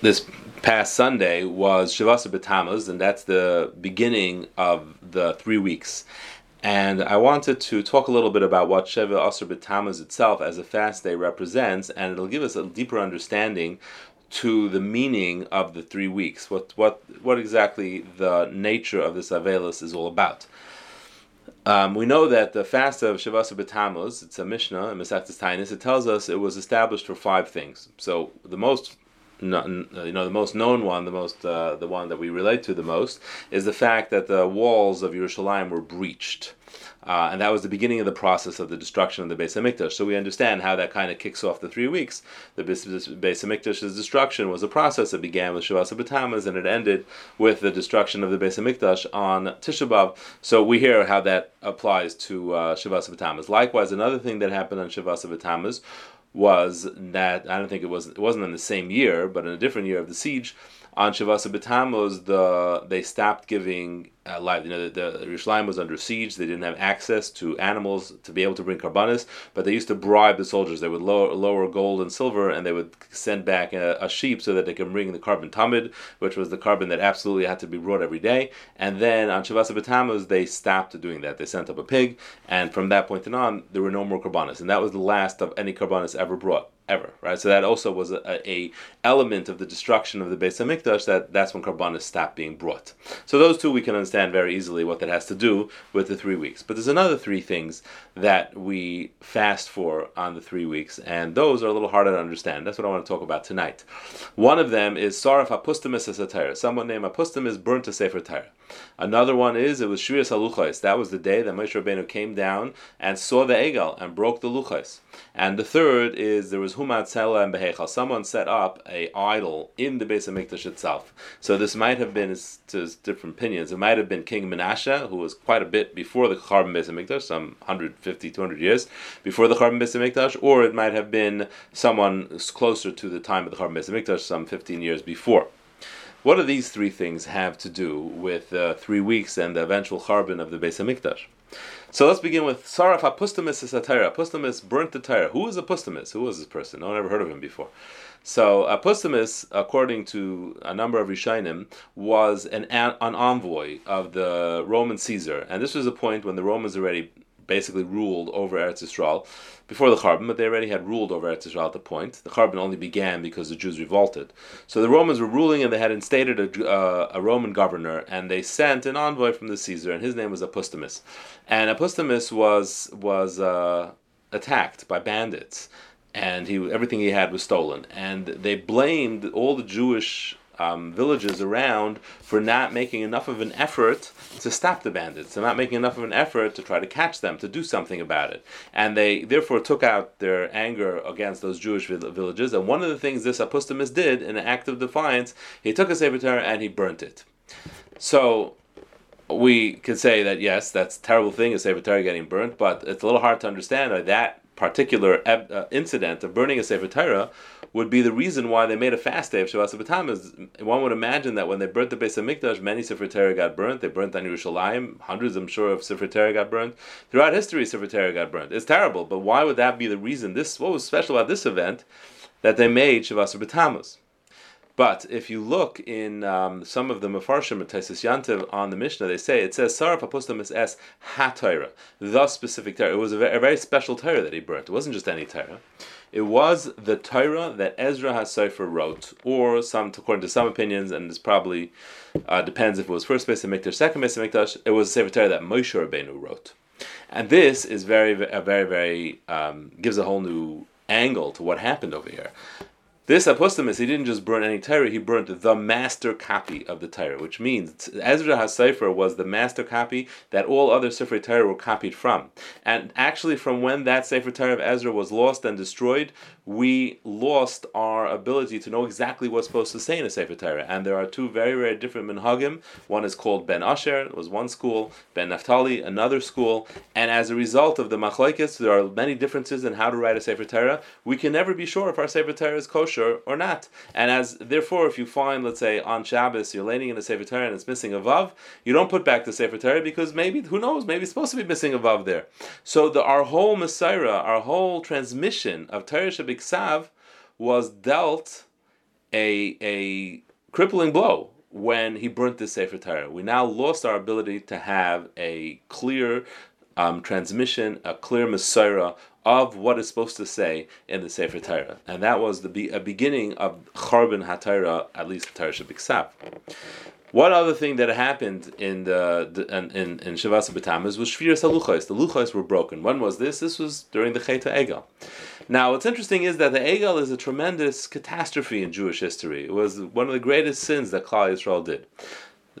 this past Sunday was Shavasa B'Tammuz, and that's the beginning of the three weeks. And I wanted to talk a little bit about what Sheva Asr B'Tammuz itself as a fast day represents, and it'll give us a deeper understanding to the meaning of the three weeks, what what what exactly the nature of this Avelis is all about. Um, we know that the fast of Shavasa B'Tammuz, it's a Mishnah in Masechtas Taanis, it tells us it was established for five things. So the most you know the most known one, the most uh, the one that we relate to the most is the fact that the walls of Yerushalayim were breached. Uh, and that was the beginning of the process of the destruction of the Beis Hamikdash. So we understand how that kind of kicks off the three weeks. The Beis Hamikdash's destruction was a process that began with Shavasa B'Tammuz and it ended with the destruction of the Beis Hamikdash on Tisha B'av. So we hear how that applies to uh, Shavasa B'Tammuz. Likewise, another thing that happened on Shavasa B'Tammuz was that I don't think it was it wasn't in the same year, but in a different year of the siege. On Shavasa B'Tammuz, the they stopped giving uh, live. You know, the, the was under siege. They didn't have access to animals to be able to bring karbanis, but they used to bribe the soldiers. They would lower, lower gold and silver, and they would send back a, a, sheep so that they can bring the korban tamid, which was the korban that absolutely had to be brought every day. And then on Shavasa B'Tammuz, they stopped doing that. They sent up a pig, and from that point on, there were no more karbanis, and that was the last of any karbanis ever brought ever, right? So that also was a, a element of the destruction of the Beis Hamikdash. That that's when karbanis stopped being brought. So those two we can understand very easily what that has to do with the three weeks. But there's another three things that we fast for on the three weeks, and those are a little harder to understand. That's what I want to talk about tonight. One of them is Saraf Apustimus Asatira. Someone named Apustimus burnt a Sefer Torah. Another one is it was Shviras Haluchais. That was the day that Moshe Rabbeinu came down and saw the Egel and broke the Luchais. And the third is there was Someone set up a idol in the Beis Hamikdash itself. So this might have been, to different opinions, it might have been King Menashe, who was quite a bit before the Charbon Beis Hamikdash, some 150, 200 years before the Charbon Beis Hamikdash, or it might have been someone closer to the time of the Charbon Beis Hamikdash, some 15 years before. What do these three things have to do with uh, three weeks and the eventual Charbon of the Beis Hamikdash? So let's begin with Saraf Apustamis is a Torah. Apustamis burnt the Torah. Who is Apustamis? Who was this person? No one ever heard of him before. So Apustamis, according to a number of Rishonim, was an, an envoy of the Roman Caesar, and this was a point when the Romans already basically ruled over Eretz Yisrael before the Charbon, but they already had ruled over Eretz Yisrael at the point. The Charbon only began because the Jews revolted. So the Romans were ruling, and they had instated a, uh, a Roman governor, and they sent an envoy from the Caesar, and his name was Apustamus. And Apustamus was was uh, attacked by bandits, and he everything he had was stolen, and they blamed all the Jewish um, villages around for not making enough of an effort to stop the bandits. They're not making enough of an effort to try to catch them, to do something about it. And they therefore took out their anger against those Jewish villages. And one of the things this Apustamus did in an act of defiance, he took a Sefer Torah and he burnt it. So we could say that yes, that's a terrible thing, a Sefer Torah getting burnt, but it's a little hard to understand that particular uh, incident of burning a Sefer Torah would be the reason why they made a fast day of Shabbat Sabbatam. One would imagine that when they burnt the Beis Hamikdash, many Sefer Torah got burnt. They burnt on Yerushalayim. Hundreds, I'm sure, of Sefer Torah got burnt. Throughout history, Sefer Torah got burnt. It's terrible, but why would that be the reason? This what was special about this event that they made Shabbat Sabbatam. But if you look in um, some of the Mefarshim Tosfos Yom Tov on the Mishnah, they say it says Sarah Apostamus es ha Torah, the specific Torah. It was a very, a very special Torah that he burnt. It wasn't just any Torah. It was the Torah that Ezra HaSofer wrote, or some, according to some opinions, and this probably uh, depends if it was first Beis Hamikdash, second base Beis Hamikdash, it was the Sefer Torah that Moshe Rabbeinu wrote. And this is very, very, very, um, gives a whole new angle to what happened over here. This Apostamus, he didn't just burn any Torah, he burned the master copy of the Torah, which means Ezra HaSofer was the master copy that all other Sefer Torah were copied from. And actually, from when that Sefer Torah of Ezra was lost and destroyed, we lost our ability to know exactly what's supposed to say in a Sefer Torah. And there are two very, very different minhagim. One is called Ben Asher, it was one school, Ben Naphtali, another school. And as a result of the machlokes, there are many differences in how to write a Sefer Torah. We can never be sure if our Sefer Torah is kosher or not. And as therefore, if you find, let's say, on Shabbos, you're laying in a Sefer Torah and it's missing a Vav, you don't put back the Sefer Torah because maybe, who knows, maybe it's supposed to be missing a Vav there. So the, our whole mesorah, our whole transmission of Torah Shabbat Iksav was dealt a, a crippling blow when he burnt the Sefer Torah. We now lost our ability to have a clear um, transmission, a clear mesorah of what is supposed to say in the Sefer Torah. And that was the be- beginning of Charbon HaTorah, at least Torah Shabbat one other thing that happened in the, the in in Shavasa B'Tammuz was Shviras HaLuchos. The Luchos were broken. When was this? This was during the Chet Egel. Now, what's interesting is that the Egel is a tremendous catastrophe in Jewish history. It was one of the greatest sins that Klal Yisrael did.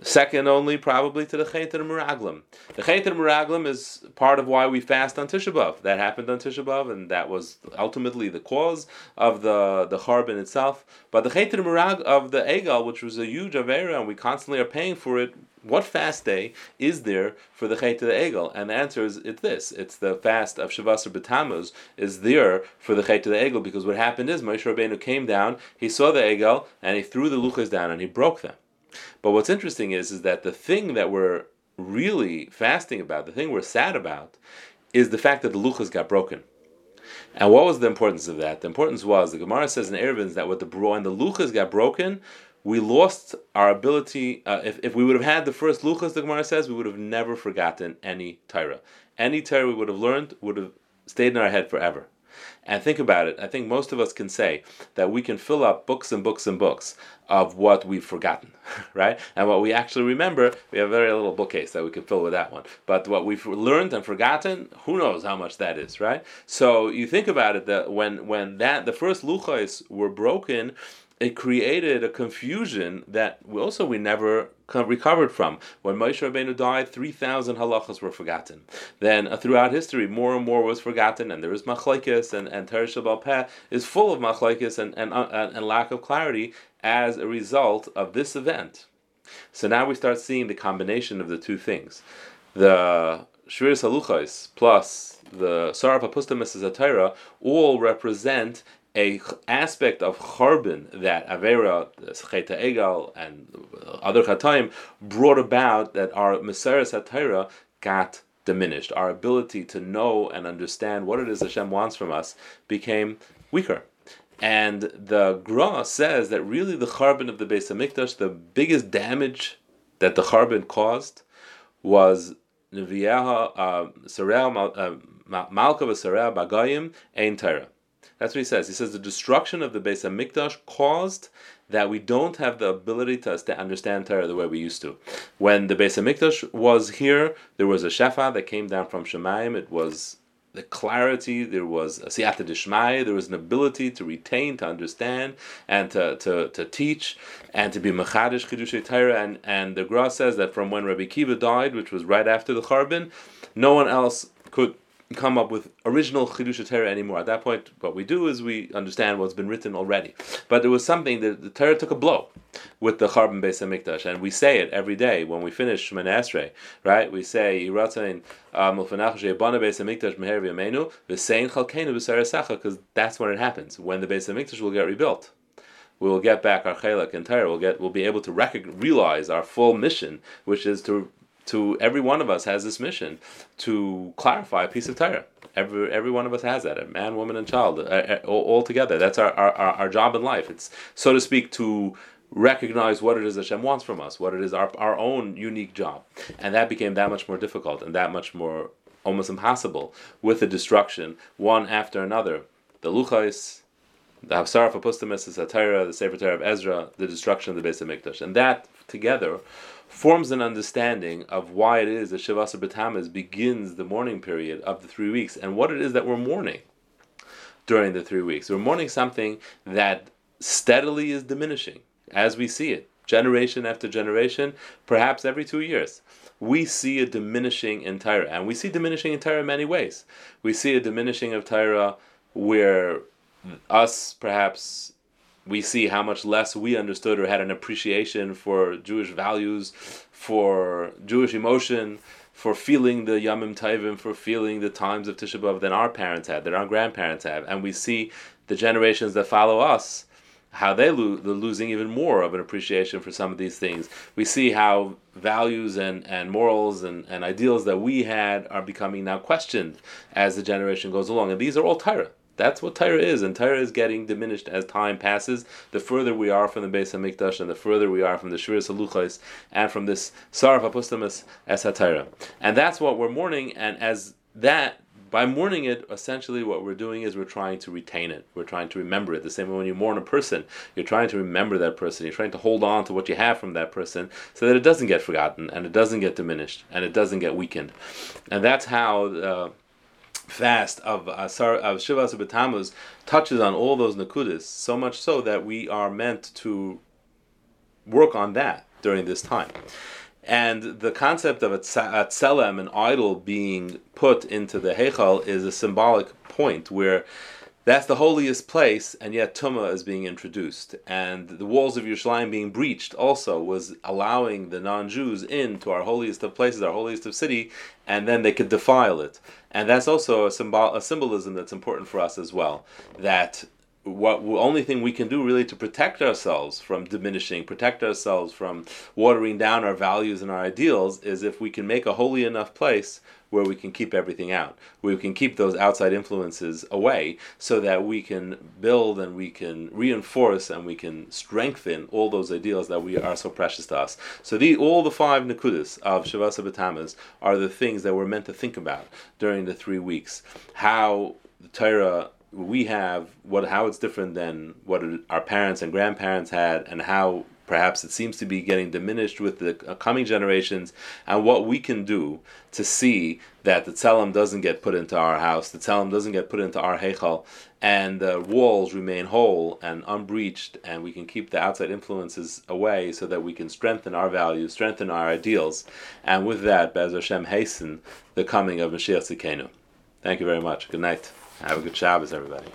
Second only probably to the Chet Meraglim. The Chet Meraglim is part of why we fast on Tisha B'Av. That happened on Tisha B'Av, and that was ultimately the cause of the the Charbon itself. But the Chet Merag of the Egal, which was a huge Avera, and we constantly are paying for it. What fast day is there for the Chet the Egel? And the answer is it's this. It's the fast of Shavasar B'Tammuz is there for the Chet the Egel because what happened is Moshe Rabbeinu came down, he saw the Egel, and he threw the luchas down and he broke them. But what's interesting is, is that the thing that we're really fasting about, the thing we're sad about, is the fact that the luchas got broken. And what was the importance of that? The importance was the Gemara says in Eruvins that with the when the luchas got broken, we lost our ability. Uh, if, if we would have had the first luchas, the Gemara says, we would have never forgotten any Torah. Any Torah we would have learned would have stayed in our head forever. And think about it. I think most of us can say that we can fill up books and books and books of what we've forgotten, right? And what we actually remember, we have very little bookcase that we can fill with that one. But what we've learned and forgotten, who knows how much that is, right? So you think about it that when when that the first luchos were broken, it created a confusion that we also we never recovered from. When Moshe Rabbeinu died, 3,000 halachas were forgotten. Then uh, throughout history, more and more was forgotten, and there is machlekes, and, and Teresh Peh is full of machlekes and, and, uh, and lack of clarity as a result of this event. So now we start seeing the combination of the two things. The Shvir Saluchais plus the Sarah Papusta Mrs. all represent a aspect of charbon that Avera, Cheta Egal, and other Chataim brought about that our Messiah Satira got diminished. Our ability to know and understand what it is Hashem wants from us became weaker. And the Gra says that really the charbon of the Beis Hamikdash, the biggest damage that the charbon caused was Neviyaha uh, Malka Sarah Bagayim Ein Torah that's what he says. He says the destruction of the Beis Hamikdash caused that we don't have the ability to understand Torah the way we used to. When the Beis Hamikdash was here, there was a shefa that came down from Shemaim. It was the clarity, there was a siyata dishmai, there was an ability to retain, to understand, and to, to, to teach, and to be mechadish chidushay Torah. And, and the Gra says that from when Rabbi Kiva died, which was right after the Charbin, no one else could come up with original Chidush Torah anymore. At that point, what we do is we understand what's been written already. But there was something that the Torah took a blow with the Charbon Beis Hamikdash, and we say it every day when we finish Shemoneh Esrei, right? We say Yiratzain uh, Mulfanach She'ebana Beis Hamikdash Meher V'Yameinu V'Sein Chalkeinu B'Sarasacha, because that's when it happens when the Beis Hamikdash will get rebuilt we will get back our chelak and Torah. We'll get, we'll be able to recognize, realize our full mission, which is to to every one of us has this mission to clarify a piece of Torah. Every, every one of us has that, a man, woman, and child, uh, uh, all, all, together. That's our, our, our job in life. It's, so to speak, to recognize what it is Hashem wants from us, what it is our, our own unique job. And that became that much more difficult and that much more almost impossible with the destruction, one after another. The Luchais, the Hafsarah for Pustamis, the Satira, the Sefer Torah of Ezra, the destruction of the Beis Hamikdash. And that together forms an understanding of why it is that Shavasar B'Tammuz begins the mourning period of the three weeks and what it is that we're mourning during the three weeks. We're mourning something that steadily is diminishing as we see it, generation after generation, perhaps every two years. We see a diminishing in Torah, and we see diminishing in Torah in many ways. We see a diminishing of Torah where us perhaps we see how much less we understood or had an appreciation for Jewish values, for Jewish emotion, for feeling the Yamim Taivim, for feeling the times of Tisha B'Av than our parents had, than our grandparents have. And we see the generations that follow us, how they lo- they're losing even more of an appreciation for some of these things. We see how values and, and morals and, and ideals that we had are becoming now questioned as the generation goes along. And these are all Torah. That's what Torah is, and Torah is getting diminished as time passes. The further we are from the Beis Hamikdash, and the further we are from the Shir Saluchais, and from this Saraf Apustamus as HaTorah. And that's what we're mourning, and as that by mourning it, essentially what we're doing is we're trying to retain it. We're trying to remember it. The same way when you mourn a person, you're trying to remember that person. You're trying to hold on to what you have from that person so that it doesn't get forgotten and it doesn't get diminished and it doesn't get weakened. And that's how uh, fast of uh, Asar of Shivas B'Tammuz touches on all those nakudas, so much so that we are meant to work on that during this time. And the concept of a tselem, an idol, being put into the Heichal is a symbolic point where that's the holiest place, and yet Tumah is being introduced. And the walls of Yerushalayim being breached also was allowing the non Jews into our holiest of places, our holiest of city, and then they could defile it. And that's also a, symbol, a symbolism that's important for us as well. That what the only thing we can do really to protect ourselves from diminishing, protect ourselves from watering down our values and our ideals is if we can make a holy enough place where we can keep everything out, where we can keep those outside influences away, so that we can build and we can reinforce and we can strengthen all those ideals that we are so precious to us. So the all the five nikudas of Shavasa are the things that we're meant to think about during the three weeks. How the Torah we have what how it's different than what our parents and grandparents had and how perhaps it seems to be getting diminished with the coming generations and what we can do to see that the tzelem doesn't get put into our house, the tzelem doesn't get put into our heichal, and the walls remain whole and unbreached, and we can keep the outside influences away so that we can strengthen our values, strengthen our ideals, and with that, Bez Hashem, hasten the coming of Mashiach Tzidkenu. Thank you very much. Good night. Have a good Shabbos, everybody.